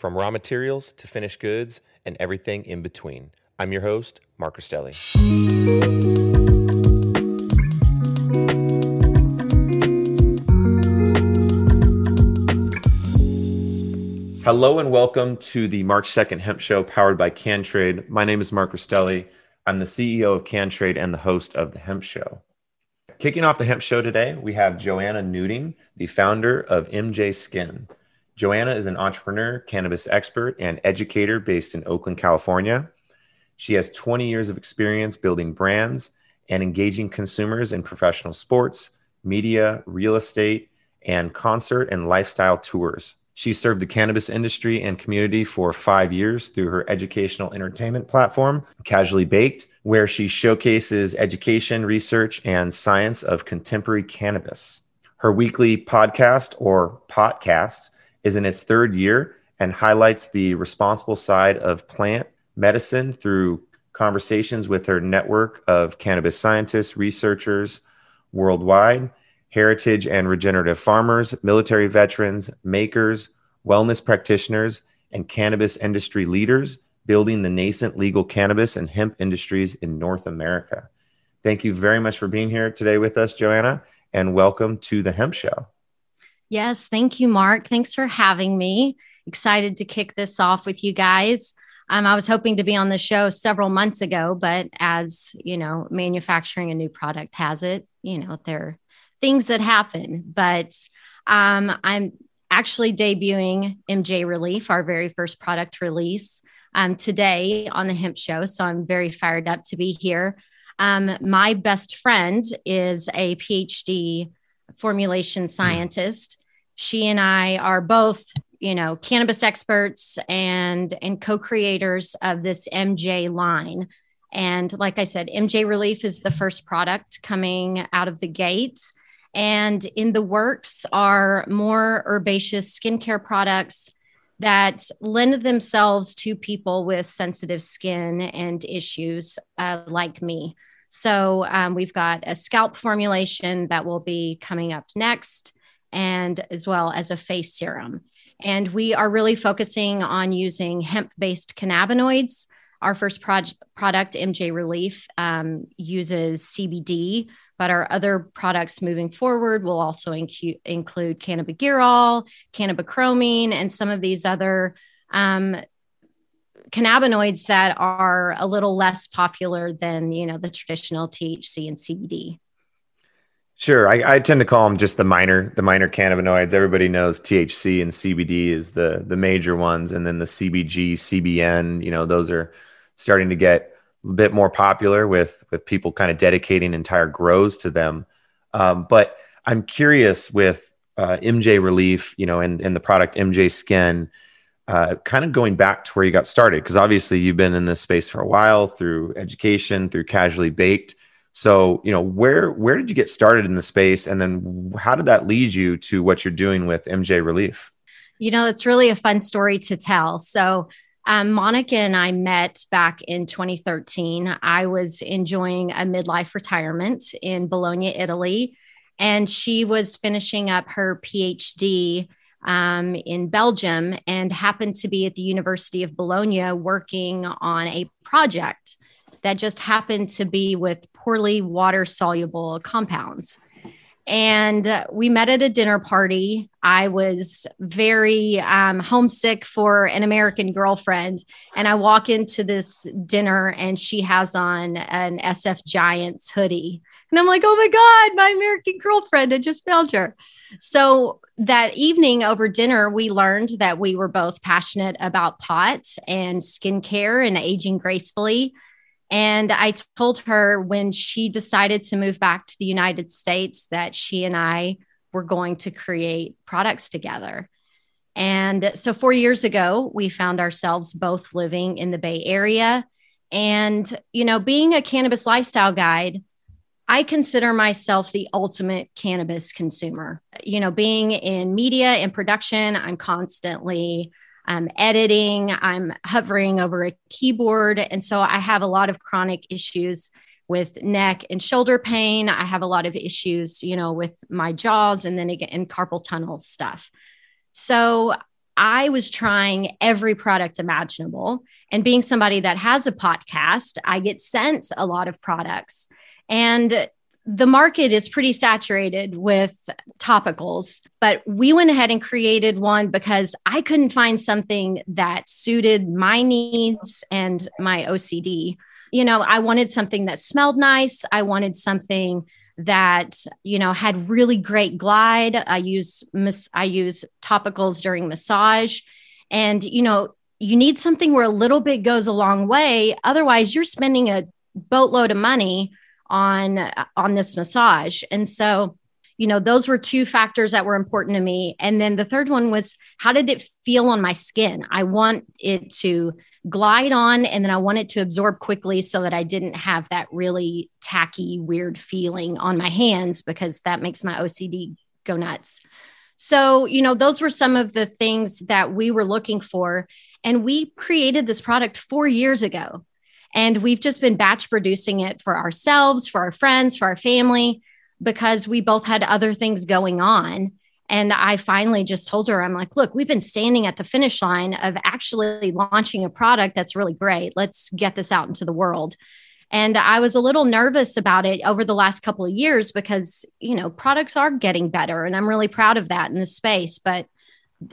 from raw materials to finished goods and everything in between. I'm your host, Mark Rostelli. Hello and welcome to the March 2nd Hemp Show powered by CanTrade. My name is Mark Rostelli. I'm the CEO of CanTrade and the host of the Hemp Show. Kicking off the Hemp Show today, we have Joanna Newding, the founder of MJ Skin. Joanna is an entrepreneur, cannabis expert, and educator based in Oakland, California. She has 20 years of experience building brands and engaging consumers in professional sports, media, real estate, and concert and lifestyle tours. She served the cannabis industry and community for five years through her educational entertainment platform, Casually Baked, where she showcases education, research, and science of contemporary cannabis. Her weekly podcast or podcast is in its third year and highlights the responsible side of plant medicine through conversations with her network of cannabis scientists, researchers worldwide heritage and regenerative farmers, military veterans, makers, wellness practitioners, and cannabis industry leaders building the nascent legal cannabis and hemp industries in North America. Thank you very much for being here today with us, Joanna, and welcome to the Hemp Show. Yes, thank you, Mark. Thanks for having me. Excited to kick this off with you guys. Um, I was hoping to be on the show several months ago, but as you know, manufacturing a new product has it, you know, there are things that happen. But um, I'm actually debuting MJ Relief, our very first product release, um, today on the Hemp Show. So I'm very fired up to be here. Um, my best friend is a PhD formulation hmm. scientist. She and I are both, you know, cannabis experts and and co-creators of this MJ line. And like I said, MJ Relief is the first product coming out of the gates. And in the works are more herbaceous skincare products that lend themselves to people with sensitive skin and issues uh, like me. So um, we've got a scalp formulation that will be coming up next, and as well as a face serum. And we are really focusing on using hemp based cannabinoids. Our first product, MJ Relief, um, uses CBD, but our other products moving forward will also incu- include cannabigerol, cannabichromene, and some of these other um, cannabinoids that are a little less popular than you know the traditional THC and CBD. Sure, I, I, tend to call them just the minor, the minor cannabinoids. Everybody knows THC and CBD is the the major ones, and then the CBG, CBN. You know, those are starting to get a bit more popular with with people kind of dedicating entire grows to them. Um, but I'm curious with uh, MJ Relief, you know, and and the product MJ Skin, uh, kind of going back to where you got started because obviously you've been in this space for a while through education, through Casually Baked. So you know where where did you get started in the space, and then how did that lead you to what you're doing with MJ Relief? You know, it's really a fun story to tell. So Um, Monica and I met back in 2013. I was enjoying a midlife retirement in Bologna, Italy, and she was finishing up her PhD um, in Belgium and happened to be at the University of Bologna working on a project that just happened to be with poorly water soluble compounds. And uh, we met at a dinner party. I was very um, homesick for an American girlfriend. And I walk into this dinner and she has on an SF Giants hoodie. And I'm like, oh my God, my American girlfriend. I just found her. So that evening over dinner, we learned that we were both passionate about pot and skincare and aging gracefully. And I told her when she decided to move back to the United States that she and I were going to create products together. And so, four years ago, we found ourselves both living in the Bay Area. And, you know, being a cannabis lifestyle guide, I consider myself the ultimate cannabis consumer. You know, being in media and production, I'm constantly um, editing, I'm hovering over a keyboard. And so I have a lot of chronic issues with neck and shoulder pain. I have a lot of issues, you know, with my jaws and then again, carpal tunnel stuff. So I was trying every product imaginable. And being somebody that has a podcast, I get sent a lot of products. And the market is pretty saturated with topicals, but we went ahead and created one because I couldn't find something that suited my needs and my OCD. You know, I wanted something that smelled nice. I wanted something that you know had really great glide. I use I use topicals during massage, and you know you need something where a little bit goes a long way. Otherwise, you're spending a boatload of money on on this massage. And so you know those were two factors that were important to me. And then the third one was how did it feel on my skin? I want it to glide on and then i want it to absorb quickly so that i didn't have that really tacky weird feeling on my hands because that makes my ocd go nuts. So you know those were some of the things that we were looking for. And we created this product 4 years ago and we've just been batch producing it for ourselves, for our friends, for our family, because we both had other things going on. And I finally just told her, I'm like, look, we've been standing at the finish line of actually launching a product that's really great. Let's get this out into the world. And I was a little nervous about it over the last couple of years because, you know, products are getting better. And I'm really proud of that in the space. But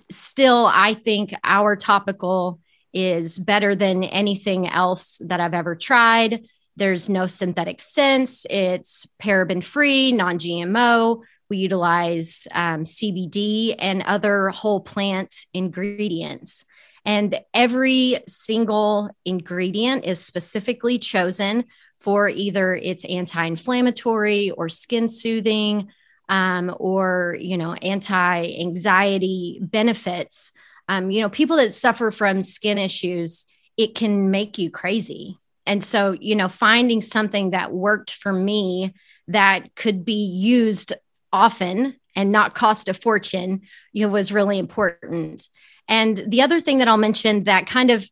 still, I think our topical is better than anything else that I've ever tried. There's no synthetic scents. It's paraben free, non GMO. We utilize um, CBD and other whole plant ingredients. And every single ingredient is specifically chosen for either its anti-inflammatory or skin soothing um, or you know anti-anxiety benefits um, you know, people that suffer from skin issues, it can make you crazy. And so, you know, finding something that worked for me that could be used often and not cost a fortune, you know, was really important. And the other thing that I'll mention that kind of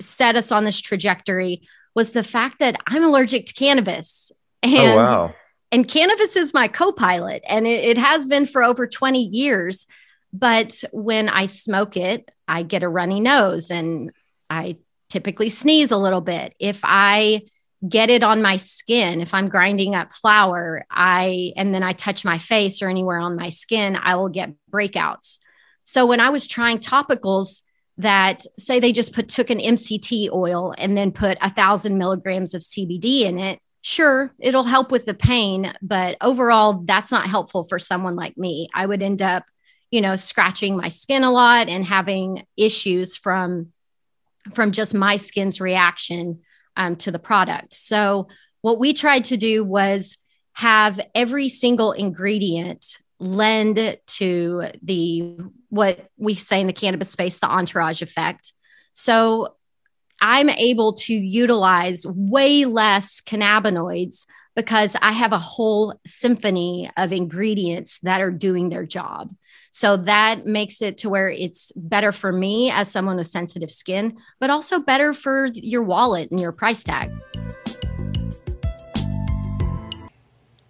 set us on this trajectory was the fact that I'm allergic to cannabis. Oh, and, oh, wow. And cannabis is my co pilot, and it, it has been for over 20 years. But when I smoke it, I get a runny nose and I typically sneeze a little bit. If I get it on my skin, if I'm grinding up flour, I and then I touch my face or anywhere on my skin, I will get breakouts. So when I was trying topicals that say they just put took an MCT oil and then put a thousand milligrams of CBD in it, sure, it'll help with the pain, but overall, that's not helpful for someone like me. I would end up you know scratching my skin a lot and having issues from from just my skin's reaction um, to the product so what we tried to do was have every single ingredient lend to the what we say in the cannabis space the entourage effect so i'm able to utilize way less cannabinoids because I have a whole symphony of ingredients that are doing their job. So that makes it to where it's better for me as someone with sensitive skin, but also better for your wallet and your price tag.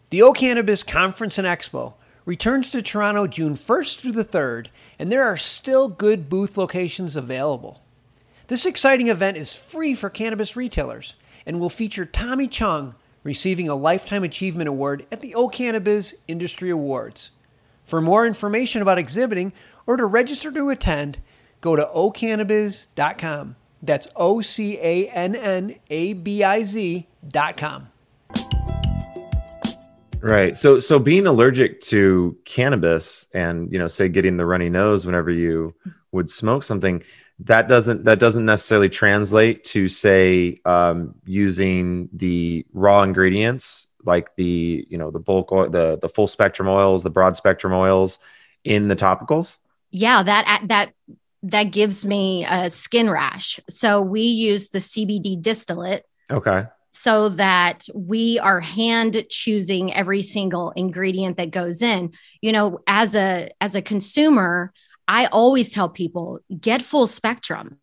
The O'Cannabiz Conference and Expo returns to Toronto June 1st through the 3rd, and there are still good booth locations available. This exciting event is free for cannabis retailers and will feature Tommy Chong receiving a Lifetime Achievement Award at the O'Cannabiz Industry Awards. For more information about exhibiting or to register to attend, go to ocannabiz.com. That's O C A N N A B I Z.com. Right. So so being allergic to cannabis and you know say getting the runny nose whenever you would smoke something that doesn't that doesn't necessarily translate to say um, using the raw ingredients like the you know the bulk oil, the the full spectrum oils the broad spectrum oils in the topicals? Yeah that uh, that that gives me a skin rash. So we use the cbd distillate okay. so that we are hand choosing every single ingredient that goes in. You know as a as a consumer I always tell people get full spectrum,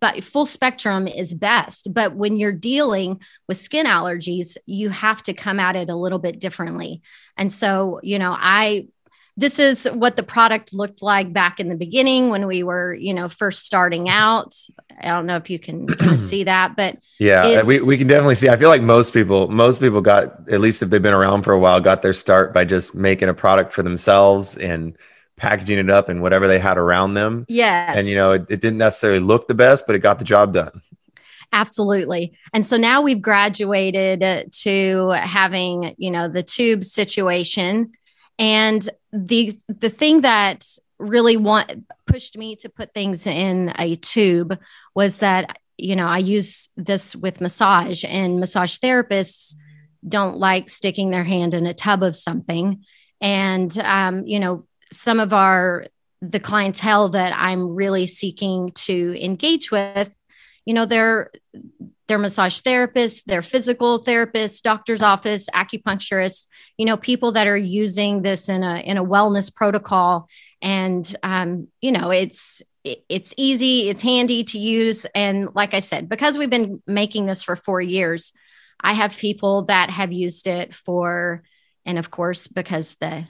but full spectrum is best. But when you're dealing with skin allergies, you have to come at it a little bit differently. And so, you know, I, this is what the product looked like back in the beginning when we were, you know, first starting out. I don't know if you can see that, but yeah, we, we can definitely see. I feel like most people, most people got, at least if they've been around for a while, got their start by just making a product for themselves and packaging it up and whatever they had around them. Yes. And you know, it, it didn't necessarily look the best, but it got the job done. Absolutely. And so now we've graduated to having, you know, the tube situation. And the the thing that really want pushed me to put things in a tube was that, you know, I use this with massage and massage therapists don't like sticking their hand in a tub of something. And um, you know, some of our the clientele that I'm really seeking to engage with, you know, they're they're massage therapists, they're physical therapists, doctor's office, acupuncturists, you know, people that are using this in a in a wellness protocol. And um, you know, it's it's easy, it's handy to use. And like I said, because we've been making this for four years, I have people that have used it for, and of course, because the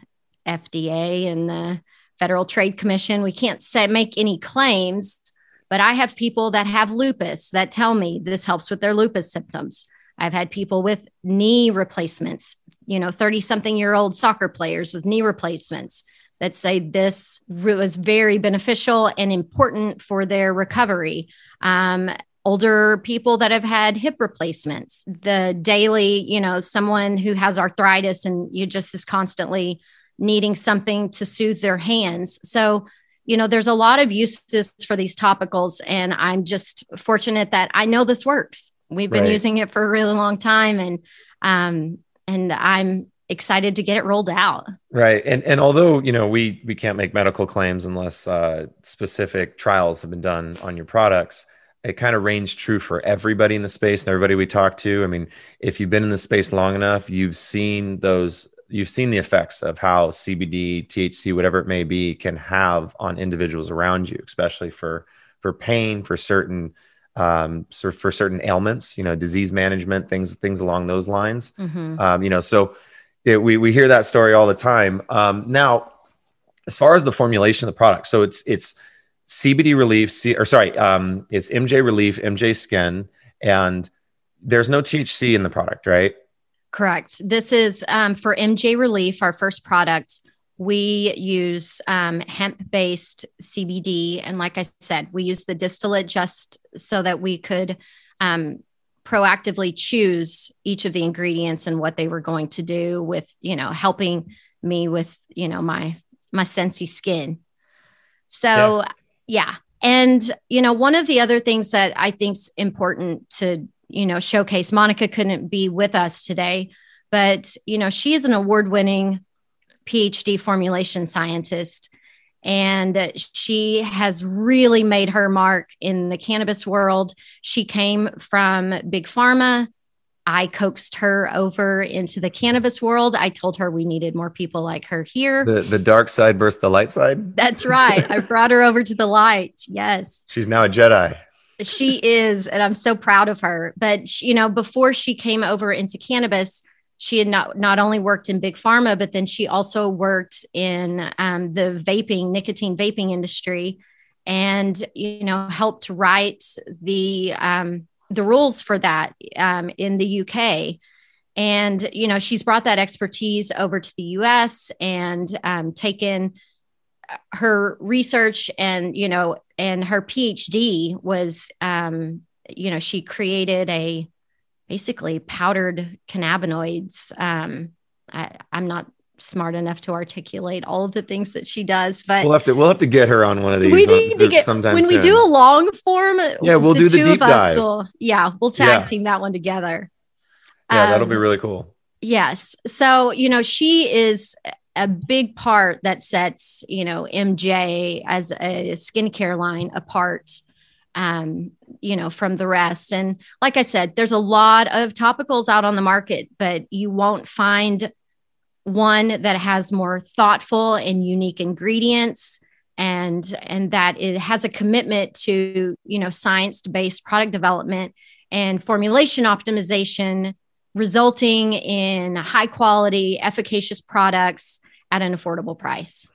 FDA and the Federal Trade Commission. We can't say make any claims, but I have people that have lupus that tell me this helps with their lupus symptoms. I've had people with knee replacements, you know, 30 something year old soccer players with knee replacements that say this was very beneficial and important for their recovery. Um, older people that have had hip replacements, the daily, you know, someone who has arthritis and you just is constantly needing something to soothe their hands. So, you know, there's a lot of uses for these topicals, and I'm just fortunate that I know this works. We've been right. using it for a really long time, and um, and I'm excited to get it rolled out. Right, and and although you know we we can't make medical claims unless uh, specific trials have been done on your products it kind of reigns true for everybody in the space and everybody we talk to. I mean, if you've been in the space long enough, you've seen those you've seen the effects of how CBD, THC, whatever it may be, can have on individuals around you, especially for for pain, for certain um, for, for certain ailments, you know, disease management, things things along those lines. Mm-hmm. Um, you know, so it, we we hear that story all the time. Um, now, as far as the formulation of the product, so it's it's CBD relief, C, or sorry, um, it's MJ relief, MJ skin, and there's no THC in the product, right? Correct. This is um, for MJ Relief, our first product. We use um, hemp based CBD. And like I said, we use the distillate just so that we could um, proactively choose each of the ingredients and what they were going to do with, you know, helping me with, you know, my, my sensey skin. So, yeah. yeah. And, you know, one of the other things that I think is important to you know showcase monica couldn't be with us today but you know she is an award-winning phd formulation scientist and she has really made her mark in the cannabis world she came from big pharma I coaxed her over into the cannabis world. I told her we needed more people like her here. The the dark side versus the light side. That's right. I brought her over to the light. Yes. She's now a Jedi. She is, and I'm so proud of her. But she, you know, before she came over into cannabis, she had not not only worked in big pharma, but then she also worked in um, the vaping, nicotine vaping industry, and you know helped write the um, the rules for that um, in the UK. And you know she's brought that expertise over to the US and um, taken her research and you know and her PhD was um, you know she created a basically powdered cannabinoids. Um, I, I'm not smart enough to articulate all of the things that she does, but we'll have to we'll have to get her on one of these. We need to get sometime when soon. we do a long form. Yeah, we'll the do the deep dive. Will, yeah, we'll tag yeah. team that one together. Yeah, um, that'll be um, really cool. Yes. So, you know, she is a big part that sets, you know, MJ as a skincare line apart um, you know, from the rest. And like I said, there's a lot of topicals out on the market, but you won't find one that has more thoughtful and unique ingredients and and that it has a commitment to you know science-based product development and formulation optimization resulting in high quality efficacious products at an affordable price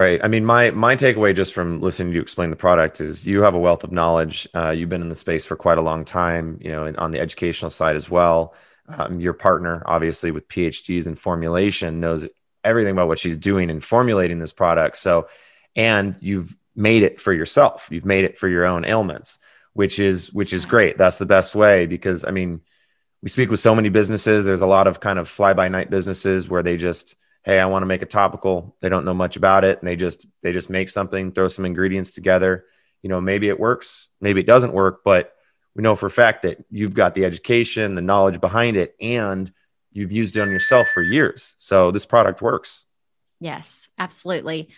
Right. I mean, my my takeaway just from listening to you explain the product is you have a wealth of knowledge. Uh, you've been in the space for quite a long time. You know, on the educational side as well. Um, your partner, obviously, with PhDs in formulation, knows everything about what she's doing in formulating this product. So, and you've made it for yourself. You've made it for your own ailments, which is which is great. That's the best way because I mean, we speak with so many businesses. There's a lot of kind of fly by night businesses where they just hey i want to make a topical. They don't know much about it and they just they just make something throw some ingredients together. You know maybe it works maybe it doesn't work but we know for a fact that you've got the education the knowledge behind it and you've used it on yourself for years. So this product works. Yes absolutely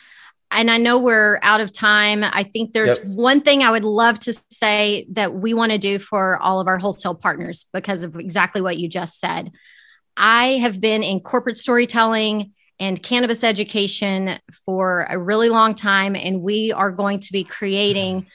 and I know we're out of time. I think there's yep. one thing I would love to say that we want to do for all of our wholesale partners because of exactly what you just said. I have been in corporate storytelling and cannabis education for a really long time, and we are going to be creating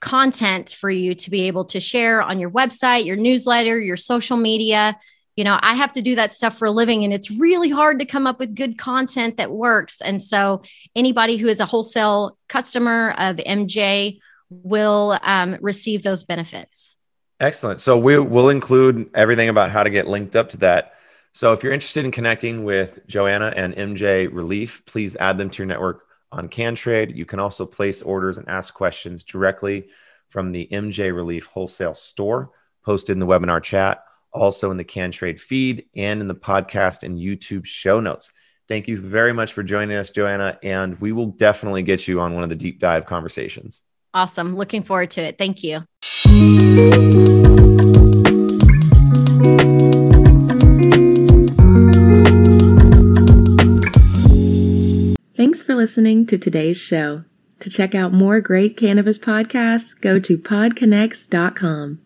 content for you to be able to share on your website, your newsletter, your social media. You know, I have to do that stuff for a living, and it's really hard to come up with good content that works. And so, anybody who is a wholesale customer of MJ will um, receive those benefits. Excellent. So, we, will include everything about how to get linked up to that so if you're interested in connecting with Joanna and MJ Relief, please add them to your network on CanTrade. You can also place orders and ask questions directly from the MJ Relief wholesale store, posted in the webinar chat, also in the CanTrade feed and in the podcast and YouTube show notes. Thank you very much for joining us, Joanna, and we will definitely get you on one of the deep dive conversations. Awesome. Looking forward to it. Thank you. Thanks for listening to today's show. To check out more great cannabis podcasts, go to podconnects.com.